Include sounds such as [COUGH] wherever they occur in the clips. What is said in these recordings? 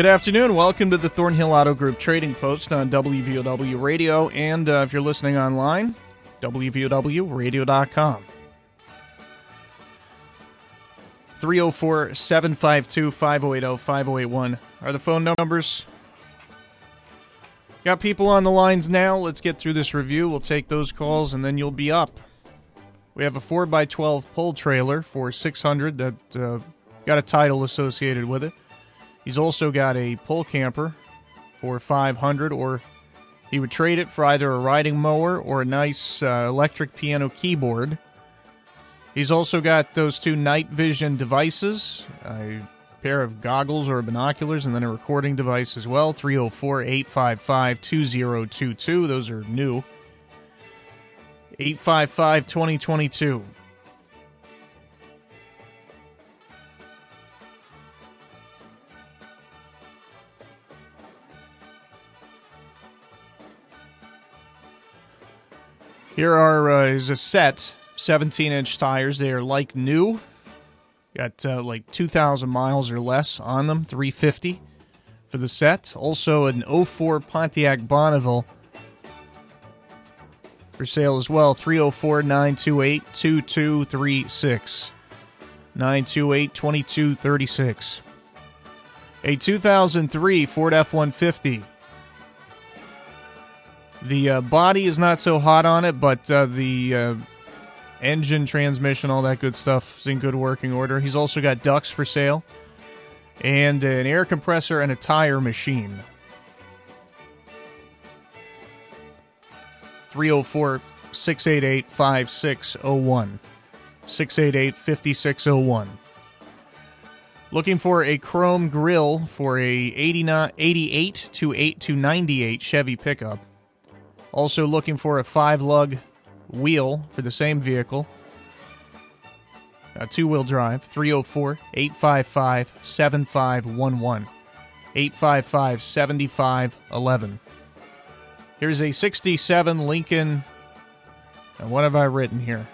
Good afternoon. Welcome to the Thornhill Auto Group Trading Post on WVOW Radio, and uh, if you're listening online, WVOWradio.com. 304 752 5080 5081 are the phone numbers. Got people on the lines now. Let's get through this review. We'll take those calls, and then you'll be up. We have a 4x12 pull trailer for 600 that uh, got a title associated with it. He's also got a pull camper for 500 or he would trade it for either a riding mower or a nice uh, electric piano keyboard. He's also got those two night vision devices, a pair of goggles or binoculars, and then a recording device as well. 304 855 2022. Those are new. 855 2022. Here are uh, is a set 17 inch tires. They are like new. Got uh, like 2,000 miles or less on them. 350 for the set. Also an 04 Pontiac Bonneville for sale as well. 304 928 2236. 928 2236. A 2003 Ford F 150 the uh, body is not so hot on it, but uh, the uh, engine, transmission, all that good stuff is in good working order. He's also got ducts for sale and an air compressor and a tire machine. 304 688 5601. 688 5601. Looking for a chrome grill for a 88 to 8 to 98 Chevy pickup. Also looking for a five lug wheel for the same vehicle. A two wheel drive, 304 855 7511. 855 7511. Here's a 67 Lincoln. And what have I written here?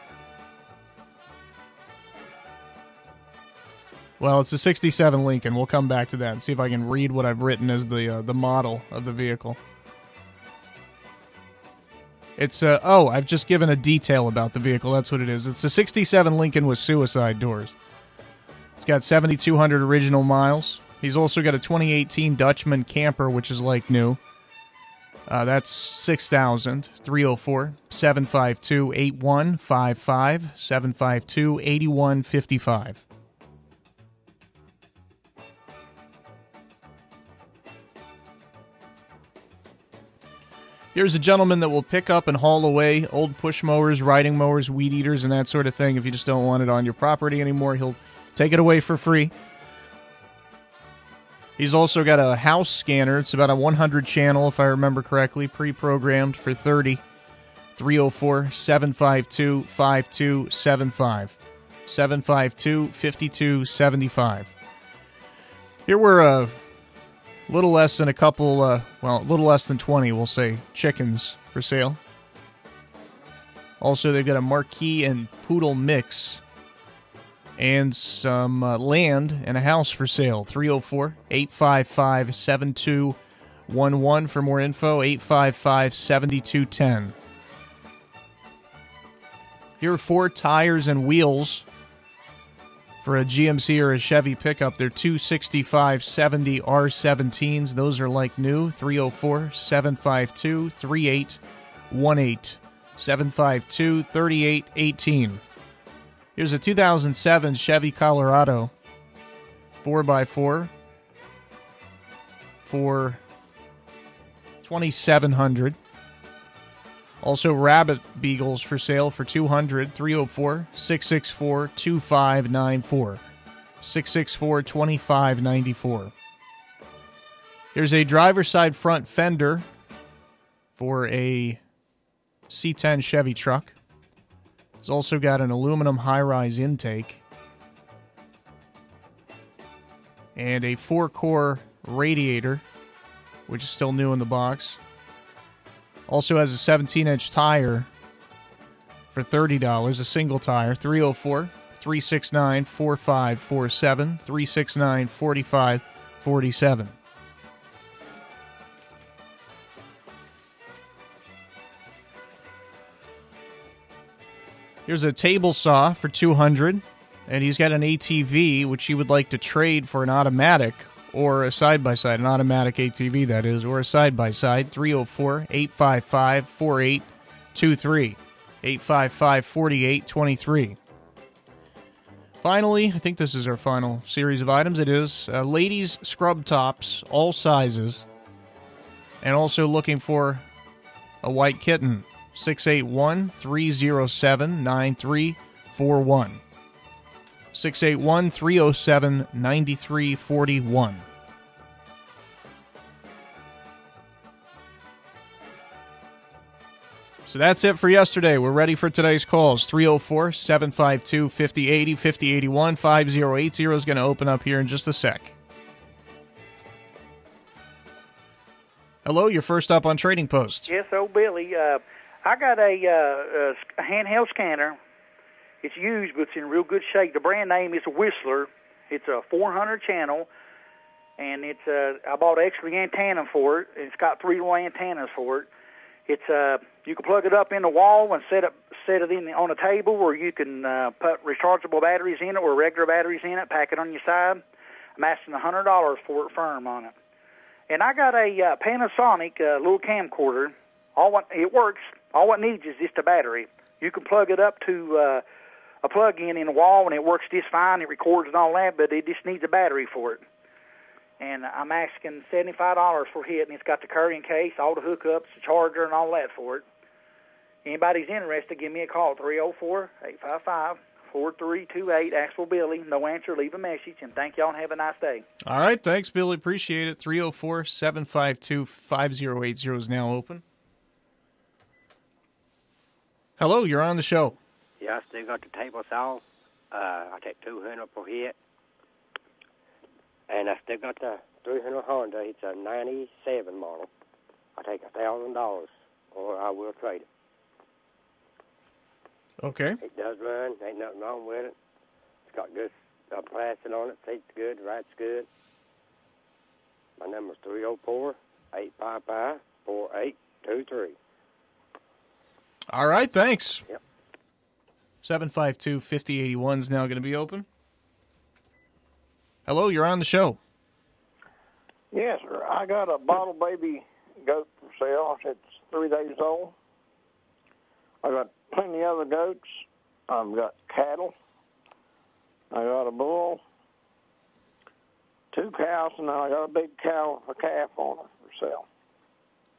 Well, it's a 67 Lincoln. We'll come back to that and see if I can read what I've written as the uh, the model of the vehicle. It's a, oh, I've just given a detail about the vehicle. That's what it is. It's a 67 Lincoln with suicide doors. It's got 7200 original miles. He's also got a 2018 Dutchman camper which is like new. Uh, that's 6000 304 752 8155 752 8155. Here's a gentleman that will pick up and haul away old push mowers, riding mowers, weed eaters, and that sort of thing. If you just don't want it on your property anymore, he'll take it away for free. He's also got a house scanner. It's about a 100 channel, if I remember correctly, pre programmed for 30. 304 752 5275. 752 5275. Here we're uh, little less than a couple, uh, well, a little less than 20, we'll say, chickens for sale. Also, they've got a marquee and poodle mix and some uh, land and a house for sale. 304 855 7211 for more info. 855 7210. Here are four tires and wheels for a GMC or a Chevy pickup. They're 265 70 R17s. Those are like new. 304 752 3818. 752 3818. Here's a 2007 Chevy Colorado 4x4 for 2700 also, rabbit beagles for sale for 200 304 664 2594. 664 2594. Here's a driver's side front fender for a C10 Chevy truck. It's also got an aluminum high rise intake and a four core radiator, which is still new in the box. Also has a 17 inch tire for $30, a single tire, 304 369 4547, 369 4547. Here's a table saw for 200 and he's got an ATV which he would like to trade for an automatic or a side by side, an automatic ATV that is, or a side by side. 304 855 4823. 855 4823. Finally, I think this is our final series of items. It is uh, ladies' scrub tops, all sizes, and also looking for a white kitten. 681 307 9341. 681 307 9341. So that's it for yesterday. We're ready for today's calls. 304 752 5080 5081 5080 is going to open up here in just a sec. Hello, you're first up on Trading Post. Yes, old Billy. Uh, I got a, uh, a handheld scanner. It's used, but it's in real good shape. The brand name is Whistler. It's a 400 channel, and it's uh, I bought extra antenna for it. It's got three little antennas for it. It's uh, you can plug it up in the wall and set it set it in on a table, or you can uh, put rechargeable batteries in it or regular batteries in it. Pack it on your side. I'm asking a hundred dollars for it firm on it. And I got a uh, Panasonic uh, little camcorder. All what it works. All it needs is just a battery. You can plug it up to uh, a plug-in in the wall, and it works just fine. It records and all that, but it just needs a battery for it and I'm asking seventy-five dollars for it, and it's got the carrying case, all the hookups, the charger, and all that for it. Anybody's interested, give me a call three zero oh four eight five five four three two eight. Ask for Billy. No answer, leave a message, and thank y'all and have a nice day. All right, thanks, Billy. Appreciate it. 304 752 5080 is now open. Hello, you're on the show. Yeah, I still got the table saw. Uh, I take 200 per hit. And I still got the 300 Honda. It's a 97 model. I take a thousand dollars, or I will trade it. Okay. It does run. Ain't nothing wrong with it. It's got good uh, plastic on it. Seat's good. Ride's good. My number's 304 855 4823. All right, thanks. Yep. 752 5081 is now going to be open. Hello, you're on the show. Yes, sir. I got a bottle baby goat for sale. It's three days old. I got plenty of other goats. I've got cattle. I got a bull, two cows, and I got a big cow, a calf on her for sale,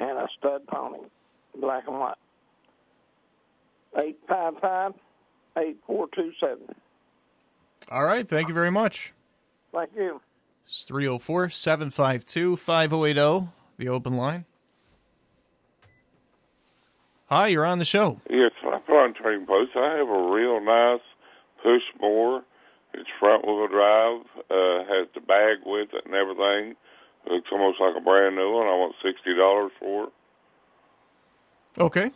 and a stud pony, black and white. Eight five five eight four two seven. All right, thank you very much. Thank you. It's 304 752 5080, the open line. Hi, you're on the show. Yes, I put on Trading Post. I have a real nice push mower. It's front wheel drive, uh, has the bag with it and everything. It looks almost like a brand new one. I want sixty dollars for it. Okay.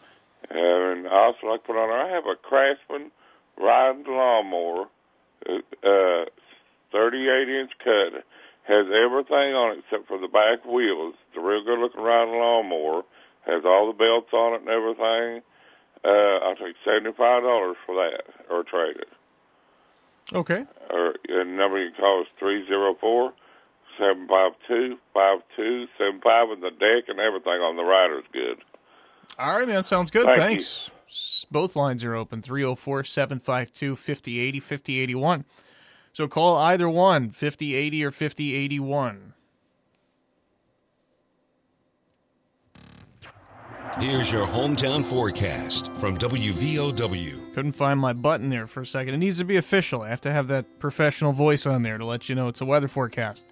And I also like to put on there. I have a Craftsman riding lawnmower. Uh, 38 inch cut, has everything on it except for the back wheels. It's a real good looking riding lawnmower, has all the belts on it and everything. Uh, I'll take seventy five dollars for that or trade it. Okay. Or the number you call is three zero four seven five two five two seven five, and the deck and everything on the rider's good. All right, man. Sounds good. Thank Thanks. Both lines are open 304 752 5080 5081. So call either one, 5080 or 5081. Here's your hometown forecast from WVOW. Couldn't find my button there for a second. It needs to be official. I have to have that professional voice on there to let you know it's a weather forecast.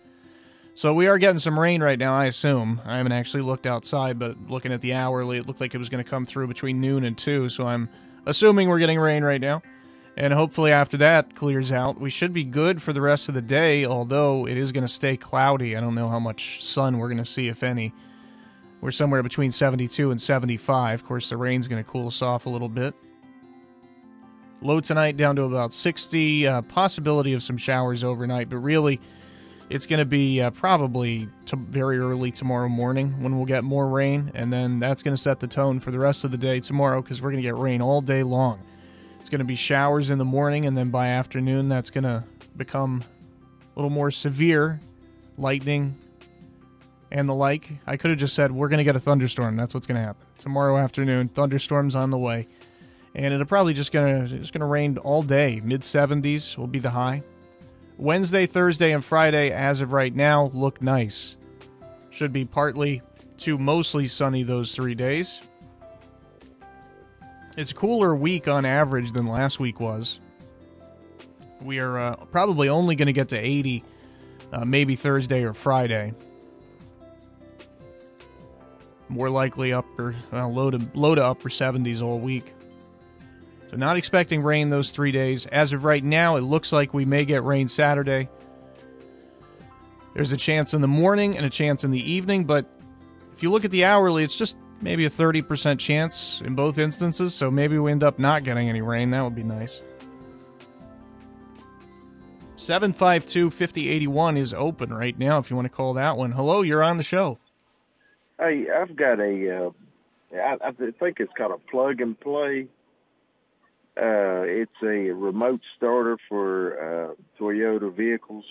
So we are getting some rain right now, I assume. I haven't actually looked outside, but looking at the hourly, it looked like it was going to come through between noon and 2, so I'm assuming we're getting rain right now. And hopefully, after that clears out, we should be good for the rest of the day, although it is going to stay cloudy. I don't know how much sun we're going to see, if any. We're somewhere between 72 and 75. Of course, the rain's going to cool us off a little bit. Low tonight down to about 60. Uh, possibility of some showers overnight, but really, it's going to be uh, probably very early tomorrow morning when we'll get more rain, and then that's going to set the tone for the rest of the day tomorrow because we're going to get rain all day long. It's going to be showers in the morning, and then by afternoon, that's going to become a little more severe lightning and the like. I could have just said, we're going to get a thunderstorm. That's what's going to happen. Tomorrow afternoon, thunderstorms on the way. And it'll probably just gonna it's gonna rain all day. Mid 70s will be the high. Wednesday, Thursday, and Friday, as of right now, look nice. Should be partly to mostly sunny those three days. It's a cooler week on average than last week was. We are uh, probably only going to get to 80 uh, maybe Thursday or Friday. More likely upper, uh, low, to, low to upper 70s all week. So, not expecting rain those three days. As of right now, it looks like we may get rain Saturday. There's a chance in the morning and a chance in the evening, but if you look at the hourly, it's just maybe a 30% chance in both instances, so maybe we end up not getting any rain. That would be nice. 752 5081 is open right now if you want to call that one. Hello, you're on the show. Hey, I've got a, uh, I, I think it's called a plug and play. Uh, it's a remote starter for uh, Toyota vehicles.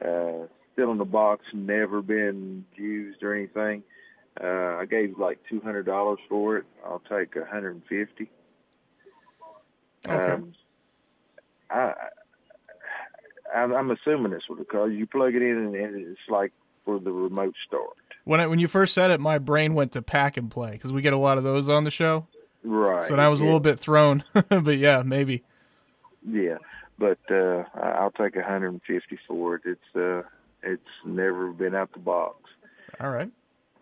Uh, still in the box, never been used or anything. Uh, I gave like two hundred dollars for it. I'll take a hundred and fifty. Okay. Um, I, I'm, I'm assuming this would because you plug it in and it's like for the remote start. When I, when you first said it, my brain went to pack and play because we get a lot of those on the show. Right. So I was a little bit thrown, [LAUGHS] but yeah, maybe. Yeah, but uh, I- I'll take hundred and fifty for it. It's uh, it's never been out the box. All right.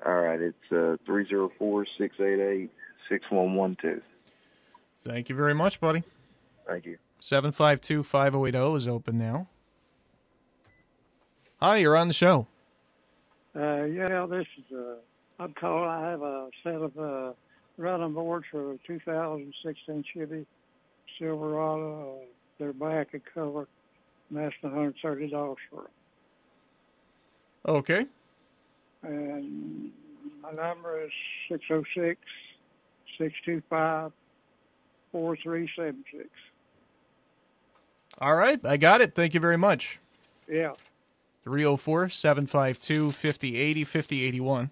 All right, it's uh three zero four six eight eight six one one two. Thank you very much, buddy. Thank you. 752 5080 is open now. Hi, you're on the show. Uh, yeah, this is uh, I'm calling. I have a set of uh, running boards for a 2016 Chevy Silverado. Uh, they're black and cover, and that's $130 for them. Okay. And my number is 606 625 4376. All right. I got it. Thank you very much. Yeah. 304 752 5080 5081.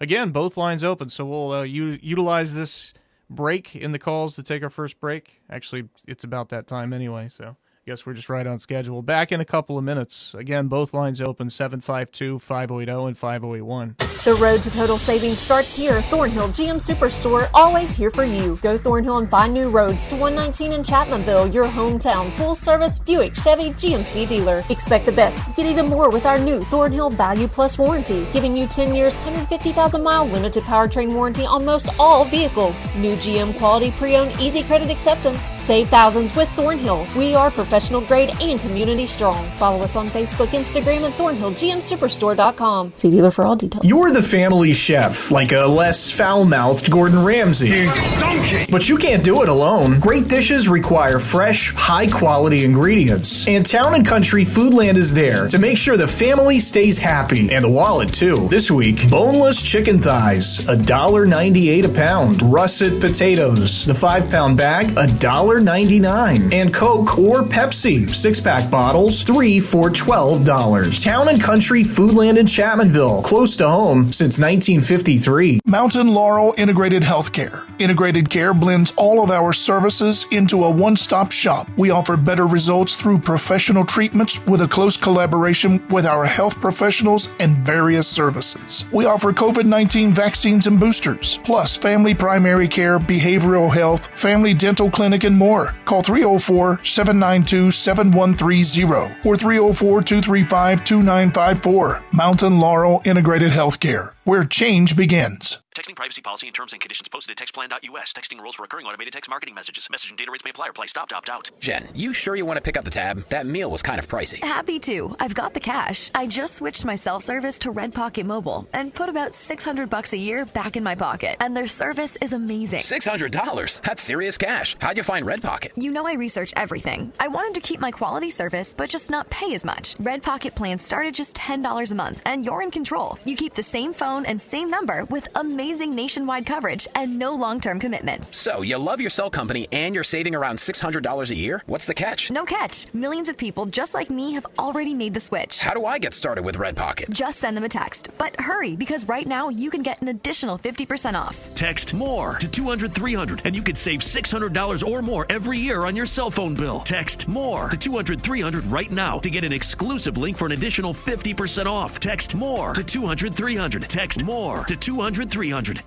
Again, both lines open, so we'll uh, u- utilize this break in the calls to take our first break. Actually, it's about that time anyway, so guess we're just right on schedule. Back in a couple of minutes. Again, both lines open 752 5080 and 5081. The road to total savings starts here. Thornhill GM Superstore, always here for you. Go Thornhill and find new roads to 119 in Chapmanville, your hometown full service Buick Chevy GMC dealer. Expect the best. Get even more with our new Thornhill Value Plus warranty, giving you 10 years, 150,000 mile limited powertrain warranty on most all vehicles. New GM quality pre owned easy credit acceptance. Save thousands with Thornhill. We are professional grade and community strong. Follow us on Facebook, Instagram, and ThornhillGMSuperstore.com. See dealer for all details. You're the family chef, like a less foul mouthed Gordon Ramsay. But you can't do it alone. Great dishes require fresh, high quality ingredients. And Town and Country Foodland is there to make sure the family stays happy and the wallet too. This week, boneless chicken thighs, $1.98 a pound. Russet potatoes, the 5 pound bag, $1.99. And Coke or Pepsi, 6 pack bottles, 3 for $12. Town and Country Foodland in Chapmanville, close to home since 1953. Mountain Laurel Integrated Healthcare. Integrated Care blends all of our services into a one stop shop. We offer better results through professional treatments with a close collaboration with our health professionals and various services. We offer COVID 19 vaccines and boosters, plus family primary care, behavioral health, family dental clinic, and more. Call 304 792 7130 or 304 235 2954. Mountain Laurel Integrated Healthcare, where change begins. Texting privacy policy and terms and conditions posted at textplan.us. Texting rules for recurring automated text marketing messages. Message and data rates may apply or play. Stop to opt out. Jen, you sure you want to pick up the tab? That meal was kind of pricey. Happy to. I've got the cash. I just switched my self service to Red Pocket Mobile and put about 600 bucks a year back in my pocket. And their service is amazing. $600? That's serious cash. How'd you find Red Pocket? You know I research everything. I wanted to keep my quality service, but just not pay as much. Red Pocket plans start at just $10 a month, and you're in control. You keep the same phone and same number with amazing amazing nationwide coverage and no long term commitments. So, you love your cell company and you're saving around $600 a year? What's the catch? No catch. Millions of people just like me have already made the switch. How do I get started with Red Pocket? Just send them a text. But hurry, because right now you can get an additional 50% off. Text more to 200 300 and you could save $600 or more every year on your cell phone bill. Text more to 200 300 right now to get an exclusive link for an additional 50% off. Text more to 200 300. Text more to 200 300.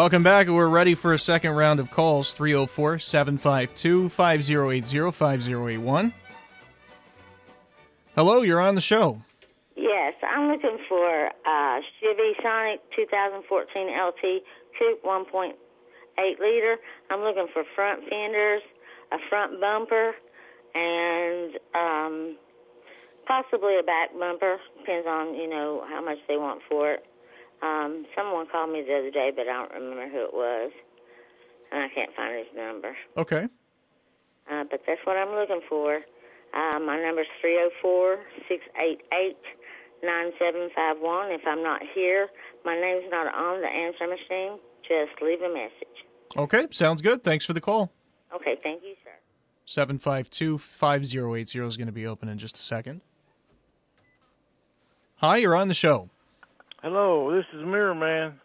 Welcome back. We're ready for a second round of calls 304 752 5080 5081. Hello, you're on the show. Yes, I'm looking for uh, Chevy Sonic 2014 LT Coupe 1.8 liter. I'm looking for front fenders, a front bumper, and um, possibly a back bumper. Depends on you know how much they want for it. Um, someone called me the other day, but I don't remember who it was, and I can't find his number. Okay. Uh, but that's what I'm looking for. Uh, my number's three zero four six eight eight nine seven five one. If I'm not here, my name's not on the answer machine. Just leave a message. Okay, sounds good. Thanks for the call. Okay, thank you, sir. 752 5080 is going to be open in just a second. Hi, you're on the show. Hello, this is Mirror Man.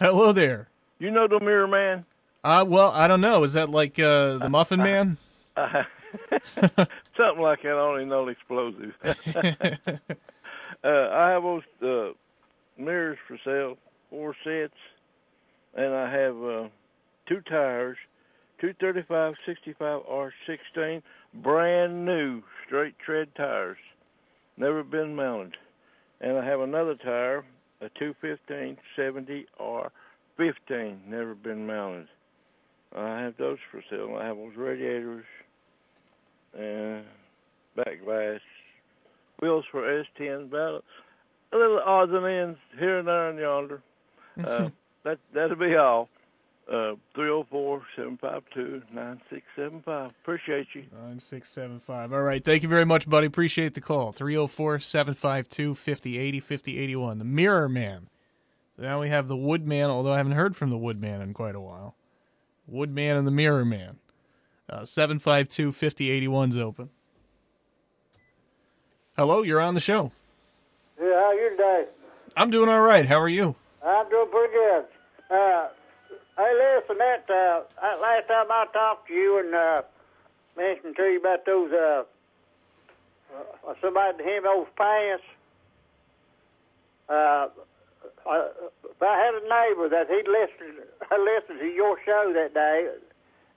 Hello there. You know the Mirror Man? Uh, well, I don't know. Is that like uh, the Muffin [LAUGHS] Man? Uh, [LAUGHS] something like that. I only know explosive. [LAUGHS] uh, I have those uh, mirrors for sale, four sets, and I have uh, two tires, two 35, 65 R16, brand new straight tread tires, never been mounted. And I have another tire, a 215 70 R15, never been mounted. I have those for sale. I have those radiators and back glass wheels for S10, about a little odds and ends here and there and yonder. Uh, that that'll be all. Uh, 304-752-9675. Appreciate you. 9675. All right. Thank you very much, buddy. Appreciate the call. 304 752 5080 5081. The Mirror Man. So now we have the Woodman, although I haven't heard from the Woodman in quite a while. Woodman and the Mirror Man. Uh, 752 5081 is open. Hello, you're on the show. Yeah, how you today? I'm doing all right. How are you? I'm doing pretty good. Uh, hey, listen, that, uh, that last time I talked to you and uh, mentioned to you about those, uh, uh, somebody him those pants. Uh, I, I had a neighbor that he listened, listened [LAUGHS] to your show that day,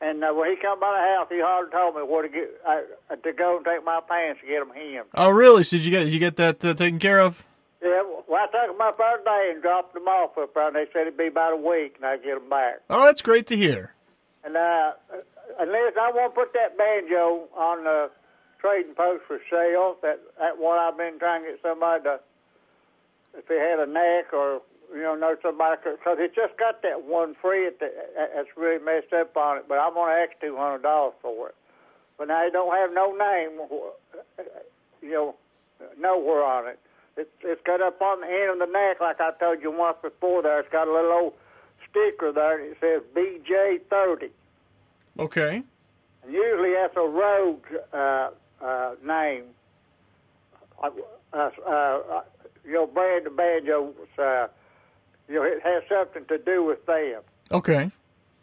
and uh, when he come by the house, he hardly told me where to get uh, to go and take my pants to get them hemmed. Oh, really? So did you get you get that uh, taken care of? Yeah, well, I took them up first day and dropped them off up there, and they said it'd be about a week, and I'd get them back. Oh, that's great to hear. And uh, unless I want to put that banjo on the trading post for sale, that that one I've been trying to get somebody to, if they had a neck or you know know somebody, because it's just got that one fret that that's really messed up on it. But I'm gonna ask two hundred dollars for it. But now it don't have no name, you know, nowhere on it. It's it's got up on the end of the neck, like I told you once before. There, it's got a little old sticker there, and it says BJ30. Okay. And usually that's a rogue uh, uh, name. Uh, uh, uh, you know, brand of banjos. Uh, you know, it has something to do with them. Okay.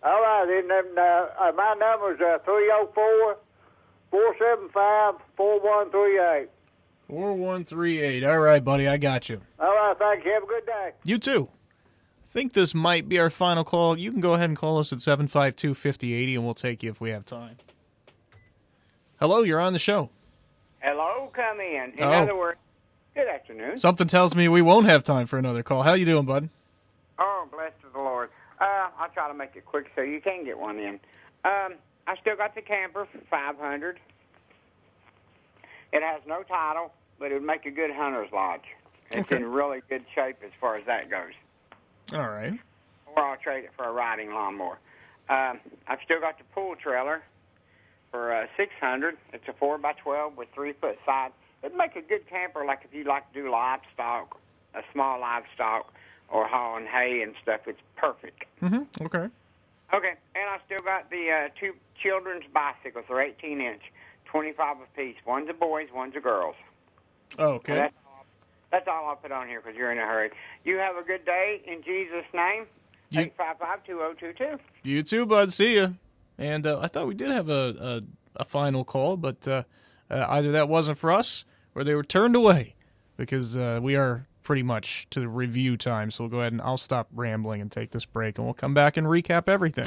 All right, then. then uh, uh, my number's uh, 304 475 4138. 4138. All right, buddy. I got you. All right, thank you. Have a good day. You too. I think this might be our final call. You can go ahead and call us at 752 5080, and we'll take you if we have time. Hello, you're on the show. Hello, come in. In Oh. other words, good afternoon. Something tells me we won't have time for another call. How you doing, bud? Oh, blessed is the Lord. Uh, I'll try to make it quick so you can get one in. Um, I still got the camper for 500. It has no title, but it would make a good hunter's lodge. It's Okay. in really good shape as far as that goes. All right. Or I'll trade it for a riding lawnmower. Um, I've still got the pool trailer for uh, 600. It's a 4 by 12 with three foot sides. It'd make a good camper, like if you like to do livestock, a small livestock, or hauling hay and stuff. It's perfect. Mm-hmm. Okay. Okay, and I still got the uh, two children's bicycles. They're 18 inch, 25 apiece. One's a boys, one's a girls. Oh, okay. That's all, that's all I'll put on here because you're in a hurry. You have a good day in Jesus' name. Eight five five two zero two two. You too, bud. See ya. And uh, I thought we did have a a, a final call, but uh, uh, either that wasn't for us or they were turned away because uh, we are pretty much to the review time. So we'll go ahead and I'll stop rambling and take this break, and we'll come back and recap everything.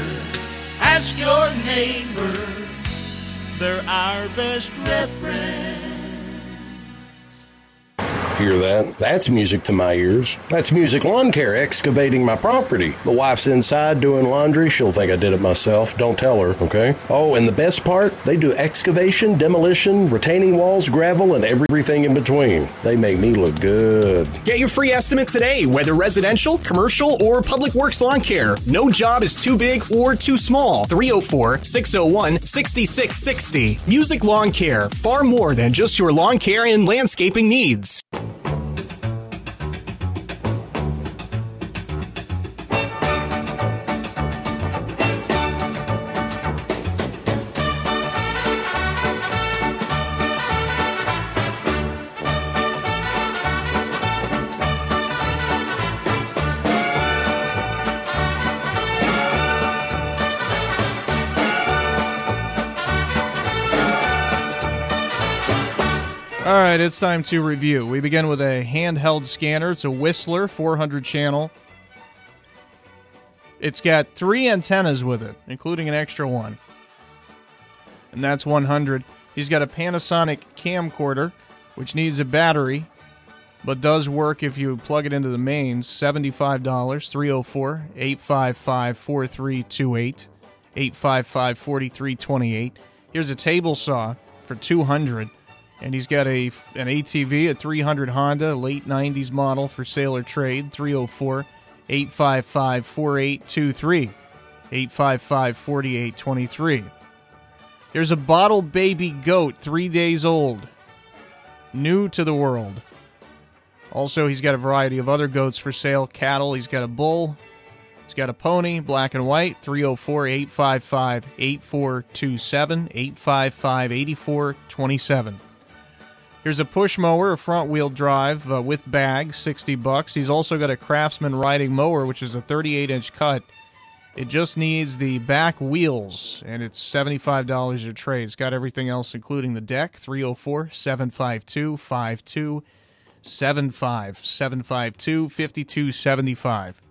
Ask your neighbor. They're our best reference. Hear that? That's music to my ears. That's Music Lawn Care excavating my property. The wife's inside doing laundry. She'll think I did it myself. Don't tell her, okay? Oh, and the best part? They do excavation, demolition, retaining walls, gravel, and everything in between. They make me look good. Get your free estimate today, whether residential, commercial, or public works lawn care. No job is too big or too small. 304 601 6660. Music Lawn Care, far more than just your lawn care and landscaping needs. Right, it's time to review. We begin with a handheld scanner. It's a Whistler 400 channel. It's got three antennas with it, including an extra one. And that's 100. He's got a Panasonic camcorder, which needs a battery, but does work if you plug it into the mains. $75, 304 855 4328, 855 4328. Here's a table saw for 200 and he's got a an ATV, a 300 Honda, late 90s model for sale or trade, 304 855 4823, 855 4823. There's a bottle baby goat, three days old, new to the world. Also, he's got a variety of other goats for sale cattle. He's got a bull, he's got a pony, black and white, 304 855 8427, 855 8427. Here's a push mower, a front wheel drive uh, with bag, 60 bucks. He's also got a Craftsman riding mower, which is a 38 inch cut. It just needs the back wheels, and it's $75 a trade. It's got everything else, including the deck, 304 752 5275. 752 5275.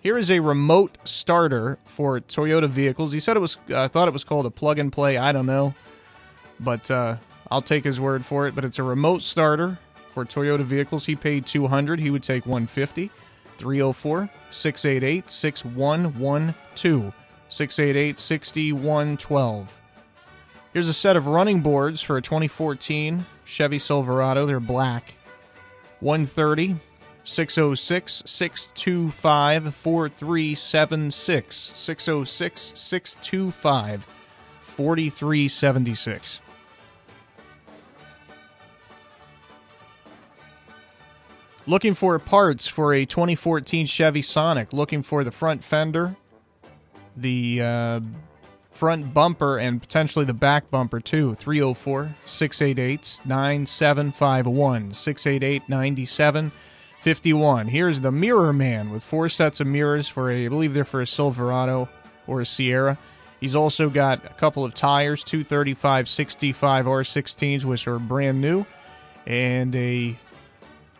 Here is a remote starter for Toyota vehicles. He said it was, I uh, thought it was called a plug and play. I don't know. But uh, I'll take his word for it, but it's a remote starter for Toyota vehicles. He paid 200, he would take 150. 304 688 6112. 688 6112. Here's a set of running boards for a 2014 Chevy Silverado. They're black. 130 606 625 4376. 606 625 4376. Looking for parts for a 2014 Chevy Sonic. Looking for the front fender, the uh, front bumper, and potentially the back bumper too. 304 688 9751. 688 9751. Here's the Mirror Man with four sets of mirrors for a, I believe they're for a Silverado or a Sierra. He's also got a couple of tires, 235 65 R16s, which are brand new, and a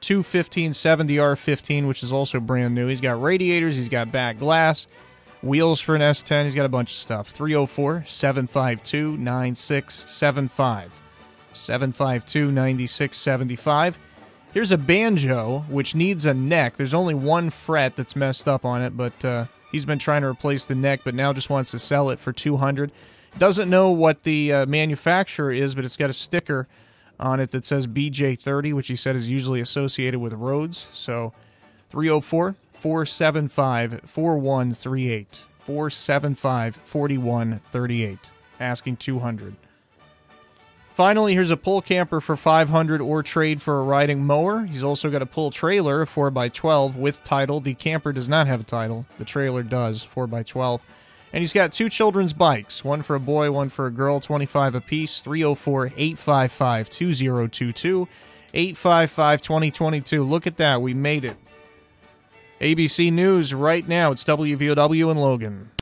21570 R15, which is also brand new. He's got radiators, he's got back glass, wheels for an S10, he's got a bunch of stuff. 304 752 9675. 752 9675. Here's a banjo, which needs a neck. There's only one fret that's messed up on it, but uh, he's been trying to replace the neck, but now just wants to sell it for 200 Doesn't know what the uh, manufacturer is, but it's got a sticker on it that says BJ30, which he said is usually associated with roads. So 304 475 4138. 475 4138. Asking 200. Finally, here's a pull camper for 500 or trade for a riding mower. He's also got a pull trailer, 4x12 with title. The camper does not have a title. The trailer does, 4x12. And he's got two children's bikes, one for a boy, one for a girl, 25 apiece, 304 855 2022, 855 2022. Look at that, we made it. ABC News right now. It's WVOW in Logan.